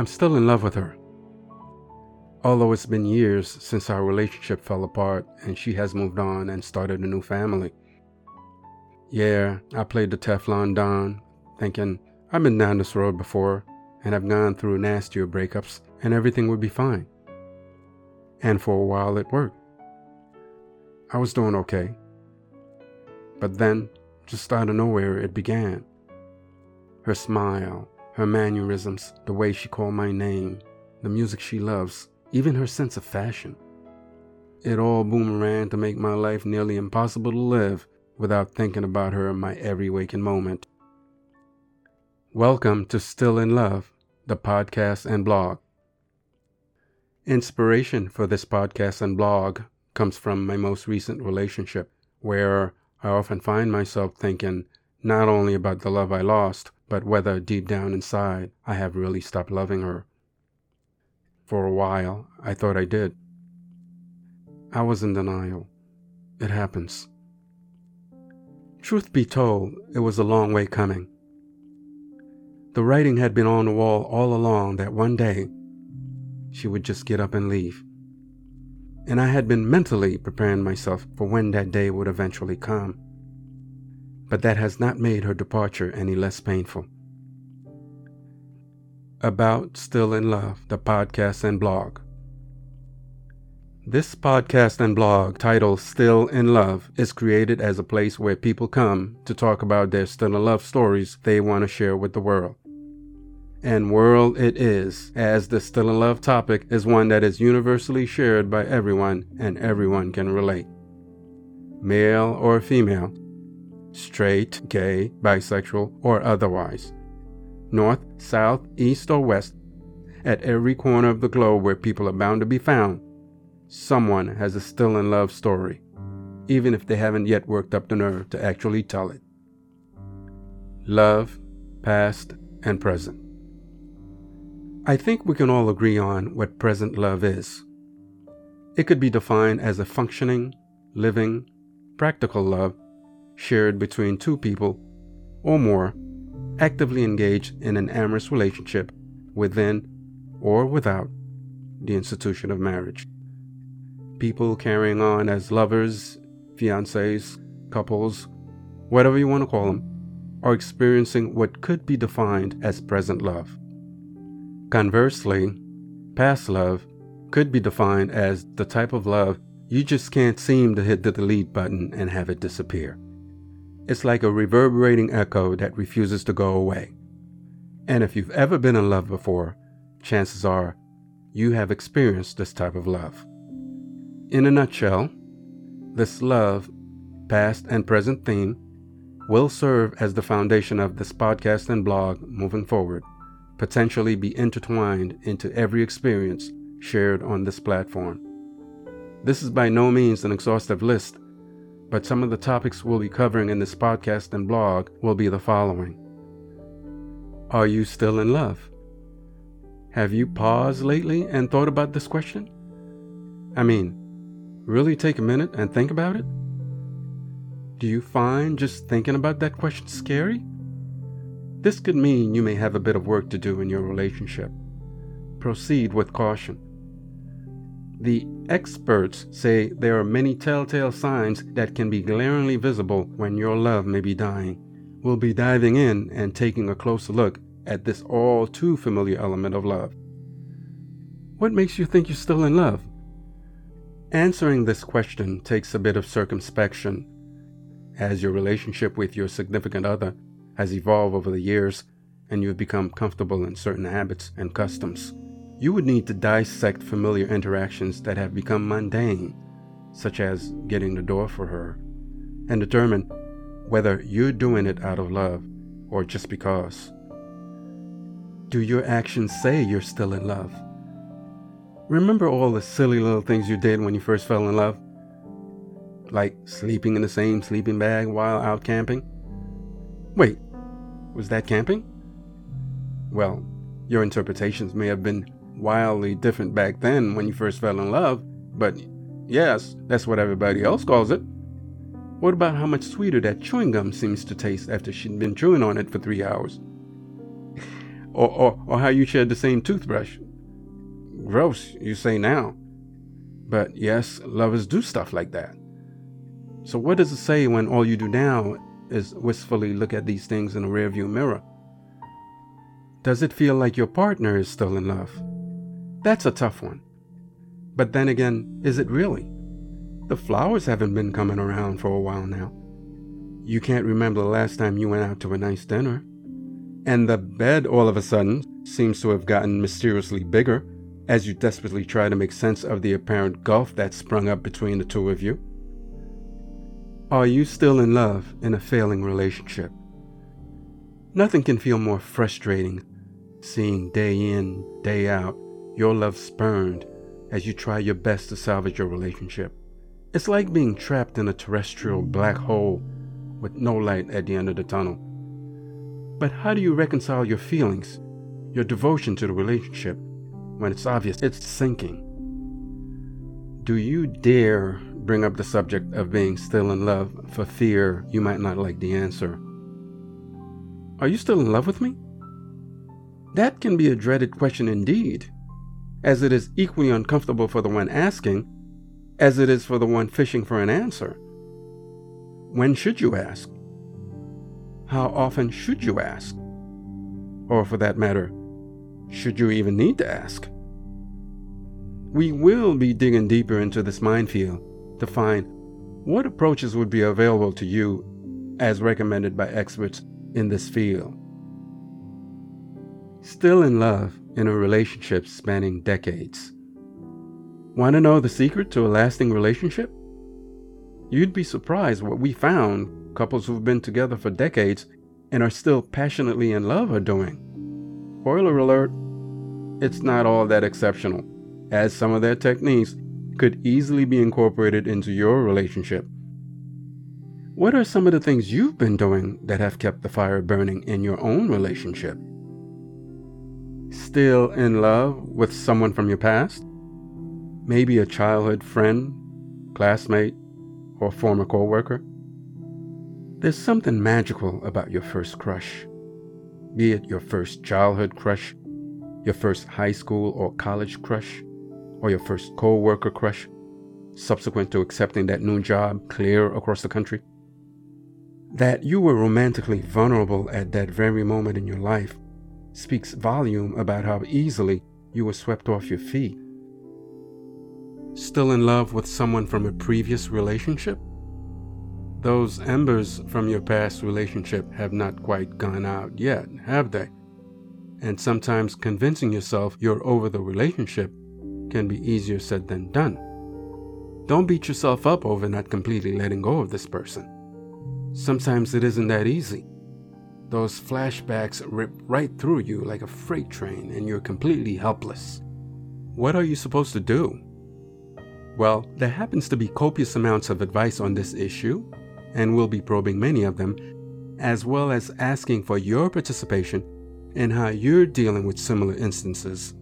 I'm still in love with her. Although it's been years since our relationship fell apart and she has moved on and started a new family. Yeah, I played the Teflon Don, thinking I've been down this road before and I've gone through nastier breakups and everything would be fine. And for a while it worked. I was doing okay. But then, just out of nowhere, it began. Her smile, her mannerisms, the way she called my name, the music she loves, even her sense of fashion. It all boomeranged to make my life nearly impossible to live without thinking about her in my every waking moment. Welcome to Still in Love, the podcast and blog. Inspiration for this podcast and blog comes from my most recent relationship, where I often find myself thinking not only about the love I lost, but whether deep down inside I have really stopped loving her. For a while, I thought I did. I was in denial. It happens. Truth be told, it was a long way coming. The writing had been on the wall all along that one day she would just get up and leave. And I had been mentally preparing myself for when that day would eventually come. But that has not made her departure any less painful. About Still in Love, the podcast and blog. This podcast and blog titled Still in Love is created as a place where people come to talk about their still in love stories they want to share with the world and world it is, as the still in love topic is one that is universally shared by everyone and everyone can relate. Male or female, straight, gay, bisexual, or otherwise. North, south, east, or west, at every corner of the globe where people are bound to be found, someone has a still in love story, even if they haven't yet worked up the nerve to actually tell it. Love, past and present. I think we can all agree on what present love is. It could be defined as a functioning, living, practical love shared between two people or more actively engaged in an amorous relationship within or without the institution of marriage. People carrying on as lovers, fiancés, couples, whatever you want to call them, are experiencing what could be defined as present love. Conversely, past love could be defined as the type of love you just can't seem to hit the delete button and have it disappear. It's like a reverberating echo that refuses to go away. And if you've ever been in love before, chances are you have experienced this type of love. In a nutshell, this love, past and present theme, will serve as the foundation of this podcast and blog moving forward potentially be intertwined into every experience shared on this platform. This is by no means an exhaustive list, but some of the topics we'll be covering in this podcast and blog will be the following Are you still in love? Have you paused lately and thought about this question? I mean, really take a minute and think about it? Do you find just thinking about that question scary? This could mean you may have a bit of work to do in your relationship. Proceed with caution. The experts say there are many telltale signs that can be glaringly visible when your love may be dying. We'll be diving in and taking a closer look at this all too familiar element of love. What makes you think you're still in love? Answering this question takes a bit of circumspection, as your relationship with your significant other has evolved over the years and you have become comfortable in certain habits and customs. You would need to dissect familiar interactions that have become mundane, such as getting the door for her, and determine whether you're doing it out of love or just because. Do your actions say you're still in love? Remember all the silly little things you did when you first fell in love? Like sleeping in the same sleeping bag while out camping? Wait, was that camping? Well, your interpretations may have been wildly different back then when you first fell in love, but yes, that's what everybody else calls it. What about how much sweeter that chewing gum seems to taste after she'd been chewing on it for three hours? or, or, or how you shared the same toothbrush. Gross, you say now. But yes, lovers do stuff like that. So, what does it say when all you do now is wistfully look at these things in a rearview mirror? Does it feel like your partner is still in love? That's a tough one. But then again, is it really? The flowers haven't been coming around for a while now. You can't remember the last time you went out to a nice dinner. And the bed all of a sudden seems to have gotten mysteriously bigger as you desperately try to make sense of the apparent gulf that sprung up between the two of you. Are you still in love in a failing relationship? Nothing can feel more frustrating seeing day in, day out, your love spurned as you try your best to salvage your relationship. It's like being trapped in a terrestrial black hole with no light at the end of the tunnel. But how do you reconcile your feelings, your devotion to the relationship, when it's obvious it's sinking? Do you dare bring up the subject of being still in love for fear you might not like the answer? Are you still in love with me? That can be a dreaded question indeed, as it is equally uncomfortable for the one asking as it is for the one fishing for an answer. When should you ask? How often should you ask? Or for that matter, should you even need to ask? We will be digging deeper into this minefield to find what approaches would be available to you as recommended by experts in this field. Still in love in a relationship spanning decades. Want to know the secret to a lasting relationship? You'd be surprised what we found couples who've been together for decades and are still passionately in love are doing. Spoiler alert, it's not all that exceptional, as some of their techniques could easily be incorporated into your relationship. What are some of the things you've been doing that have kept the fire burning in your own relationship? Still in love with someone from your past? Maybe a childhood friend, classmate, or former coworker? There's something magical about your first crush. Be it your first childhood crush, your first high school or college crush, or your first coworker crush, subsequent to accepting that new job clear across the country. That you were romantically vulnerable at that very moment in your life speaks volume about how easily you were swept off your feet. Still in love with someone from a previous relationship? Those embers from your past relationship have not quite gone out yet, have they? And sometimes convincing yourself you're over the relationship can be easier said than done. Don't beat yourself up over not completely letting go of this person. Sometimes it isn't that easy. Those flashbacks rip right through you like a freight train and you're completely helpless. What are you supposed to do? Well, there happens to be copious amounts of advice on this issue, and we'll be probing many of them, as well as asking for your participation in how you're dealing with similar instances.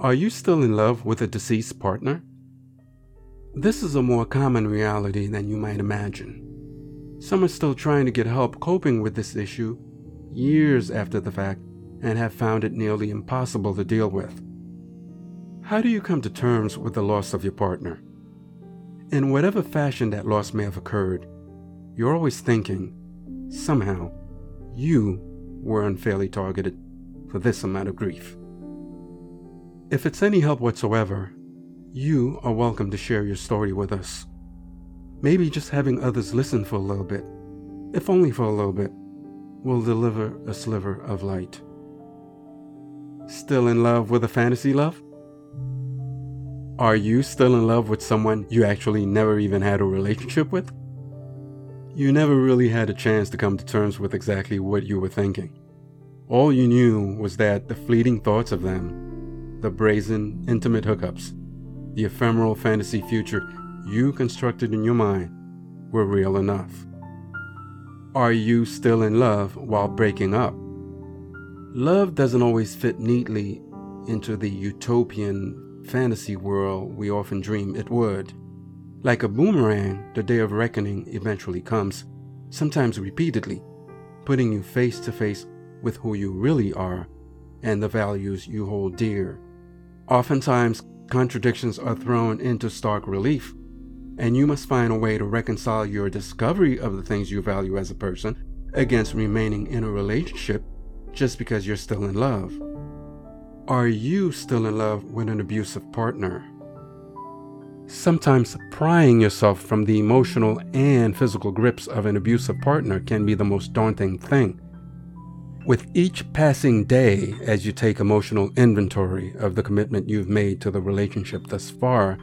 Are you still in love with a deceased partner? This is a more common reality than you might imagine. Some are still trying to get help coping with this issue years after the fact and have found it nearly impossible to deal with. How do you come to terms with the loss of your partner? In whatever fashion that loss may have occurred, you're always thinking, somehow, you were unfairly targeted for this amount of grief. If it's any help whatsoever, you are welcome to share your story with us. Maybe just having others listen for a little bit, if only for a little bit, will deliver a sliver of light. Still in love with a fantasy love? Are you still in love with someone you actually never even had a relationship with? You never really had a chance to come to terms with exactly what you were thinking. All you knew was that the fleeting thoughts of them, the brazen, intimate hookups, the ephemeral fantasy future you constructed in your mind were real enough. Are you still in love while breaking up? Love doesn't always fit neatly into the utopian fantasy world we often dream it would. Like a boomerang, the day of reckoning eventually comes, sometimes repeatedly, putting you face to face with who you really are and the values you hold dear. Oftentimes, contradictions are thrown into stark relief, and you must find a way to reconcile your discovery of the things you value as a person against remaining in a relationship just because you're still in love. Are you still in love with an abusive partner? Sometimes prying yourself from the emotional and physical grips of an abusive partner can be the most daunting thing. With each passing day, as you take emotional inventory of the commitment you've made to the relationship thus far,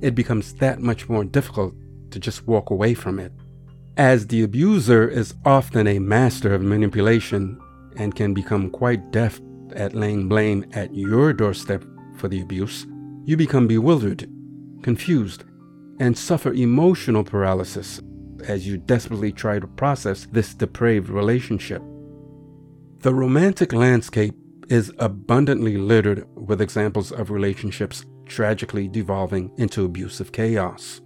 it becomes that much more difficult to just walk away from it. As the abuser is often a master of manipulation and can become quite deft at laying blame at your doorstep for the abuse, you become bewildered confused, and suffer emotional paralysis as you desperately try to process this depraved relationship. The romantic landscape is abundantly littered with examples of relationships tragically devolving into abusive chaos.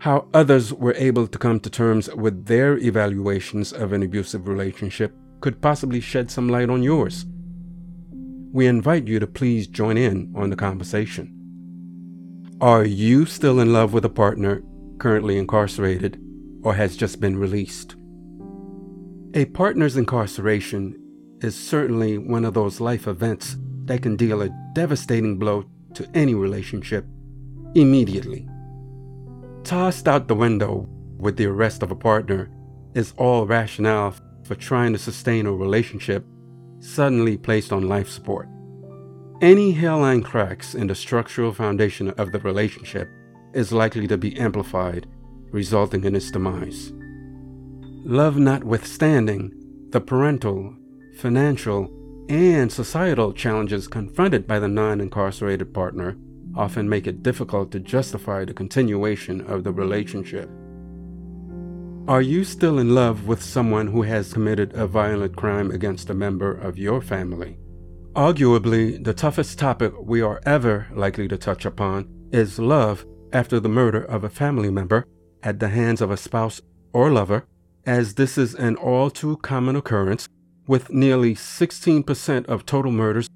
How others were able to come to terms with their evaluations of an abusive relationship could possibly shed some light on yours. We invite you to please join in on the conversation. Are you still in love with a partner currently incarcerated or has just been released? A partner's incarceration is certainly one of those life events that can deal a devastating blow to any relationship immediately. Tossed out the window with the arrest of a partner is all rationale for trying to sustain a relationship suddenly placed on life support. Any hairline cracks in the structural foundation of the relationship is likely to be amplified, resulting in its demise. Love notwithstanding, the parental, financial, and societal challenges confronted by the non incarcerated partner often make it difficult to justify the continuation of the relationship. Are you still in love with someone who has committed a violent crime against a member of your family? Arguably, the toughest topic we are ever likely to touch upon is love after the murder of a family member at the hands of a spouse or lover, as this is an all too common occurrence, with nearly 16% of total murders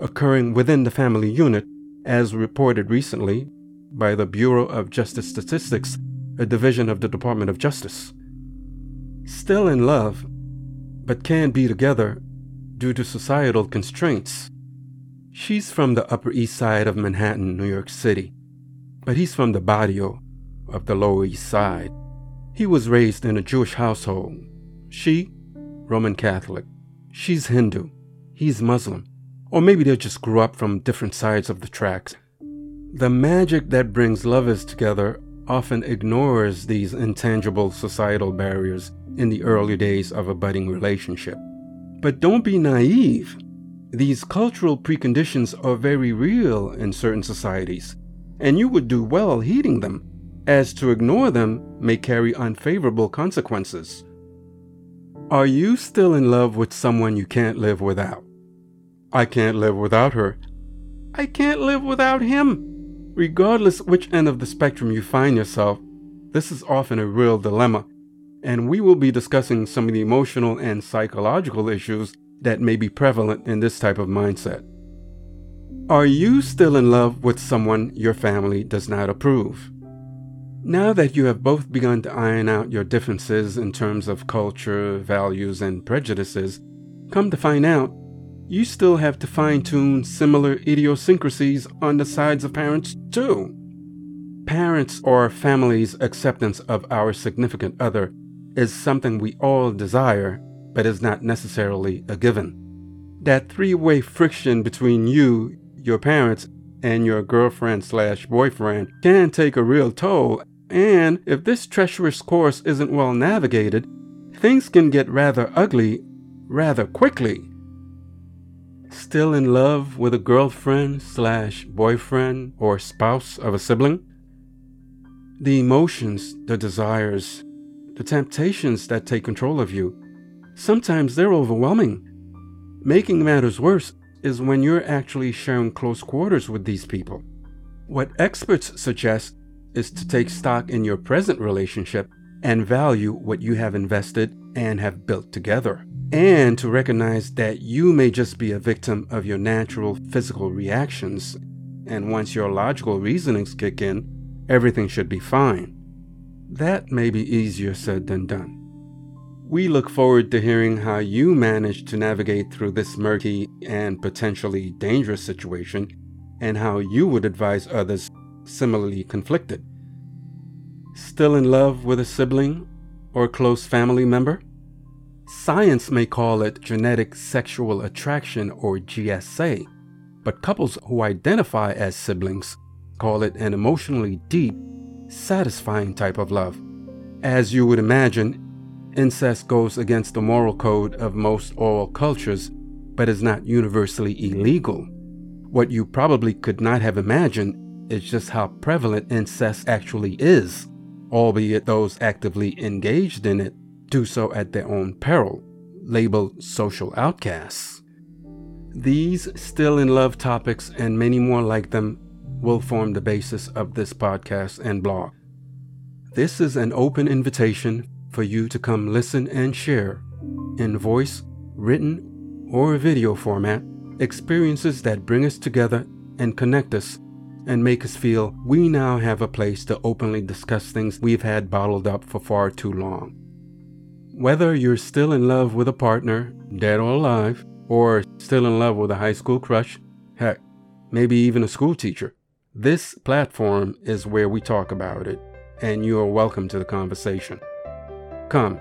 occurring within the family unit, as reported recently by the Bureau of Justice Statistics, a division of the Department of Justice. Still in love, but can't be together due to societal constraints. She's from the Upper East Side of Manhattan, New York City, but he's from the barrio of the Lower East Side. He was raised in a Jewish household. She, Roman Catholic. She's Hindu. He's Muslim. Or maybe they just grew up from different sides of the tracks. The magic that brings lovers together often ignores these intangible societal barriers in the early days of a budding relationship. But don't be naive. These cultural preconditions are very real in certain societies, and you would do well heeding them, as to ignore them may carry unfavorable consequences. Are you still in love with someone you can't live without? I can't live without her. I can't live without him. Regardless which end of the spectrum you find yourself, this is often a real dilemma and we will be discussing some of the emotional and psychological issues that may be prevalent in this type of mindset. Are you still in love with someone your family does not approve? Now that you have both begun to iron out your differences in terms of culture, values, and prejudices, come to find out, you still have to fine tune similar idiosyncrasies on the sides of parents, too. Parents or families' acceptance of our significant other is something we all desire, but is not necessarily a given. That three way friction between you, your parents, and your girlfriend slash boyfriend can take a real toll, and if this treacherous course isn't well navigated, things can get rather ugly rather quickly. Still in love with a girlfriend slash boyfriend or spouse of a sibling? The emotions, the desires, the temptations that take control of you, sometimes they're overwhelming. Making matters worse is when you're actually sharing close quarters with these people. What experts suggest is to take stock in your present relationship and value what you have invested and have built together. and to recognize that you may just be a victim of your natural physical reactions, and once your logical reasonings kick in, everything should be fine. That may be easier said than done. We look forward to hearing how you manage to navigate through this murky and potentially dangerous situation and how you would advise others similarly conflicted. Still in love with a sibling or close family member? Science may call it genetic sexual attraction or GSA, but couples who identify as siblings call it an emotionally deep, satisfying type of love. As you would imagine, incest goes against the moral code of most oral cultures, but is not universally illegal. What you probably could not have imagined is just how prevalent incest actually is, albeit those actively engaged in it do so at their own peril, labeled social outcasts. These still in love topics and many more like them will form the basis of this podcast and blog. This is an open invitation for you to come listen and share in voice, written, or video format experiences that bring us together and connect us and make us feel we now have a place to openly discuss things we've had bottled up for far too long. Whether you're still in love with a partner, dead or alive, or still in love with a high school crush, heck, maybe even a school teacher, this platform is where we talk about it, and you are welcome to the conversation. Come,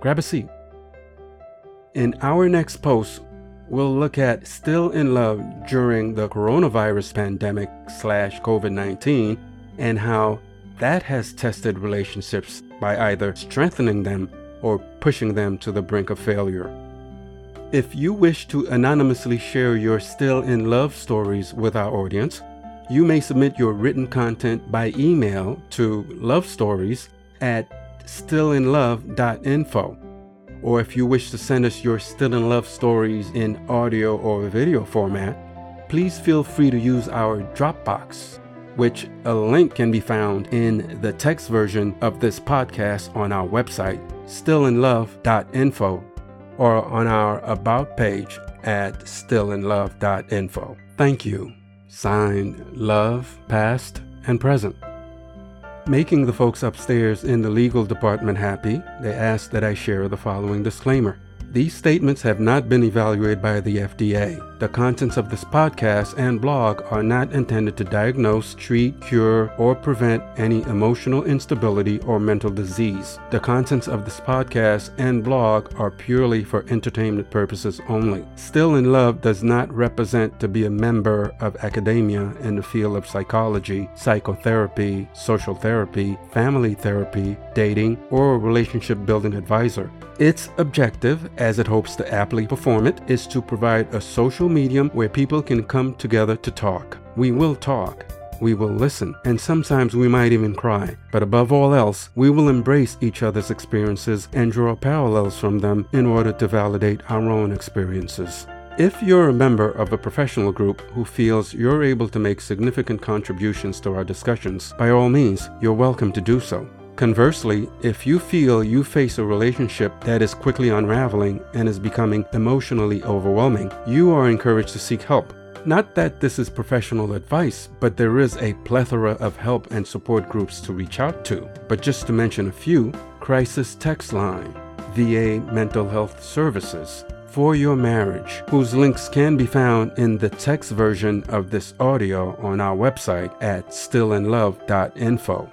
grab a seat. In our next post, we'll look at still in love during the coronavirus pandemic slash COVID 19 and how that has tested relationships by either strengthening them or pushing them to the brink of failure. If you wish to anonymously share your still in love stories with our audience, you may submit your written content by email to lovestories at stillinlove.info. Or if you wish to send us your still in love stories in audio or video format, please feel free to use our Dropbox which a link can be found in the text version of this podcast on our website, stillinlove.info, or on our About page at stillinlove.info. Thank you. Signed, Love, Past and Present. Making the folks upstairs in the legal department happy, they ask that I share the following disclaimer. These statements have not been evaluated by the FDA. The contents of this podcast and blog are not intended to diagnose, treat, cure, or prevent any emotional instability or mental disease. The contents of this podcast and blog are purely for entertainment purposes only. Still in Love does not represent to be a member of academia in the field of psychology, psychotherapy, social therapy, family therapy, dating, or relationship building advisor. Its objective, as it hopes to aptly perform it, is to provide a social medium where people can come together to talk. We will talk. We will listen, and sometimes we might even cry. But above all else, we will embrace each other's experiences and draw parallels from them in order to validate our own experiences. If you're a member of a professional group who feels you're able to make significant contributions to our discussions, by all means, you're welcome to do so. Conversely, if you feel you face a relationship that is quickly unraveling and is becoming emotionally overwhelming, you are encouraged to seek help. Not that this is professional advice, but there is a plethora of help and support groups to reach out to. But just to mention a few Crisis Text Line, VA Mental Health Services, For Your Marriage, whose links can be found in the text version of this audio on our website at stillinlove.info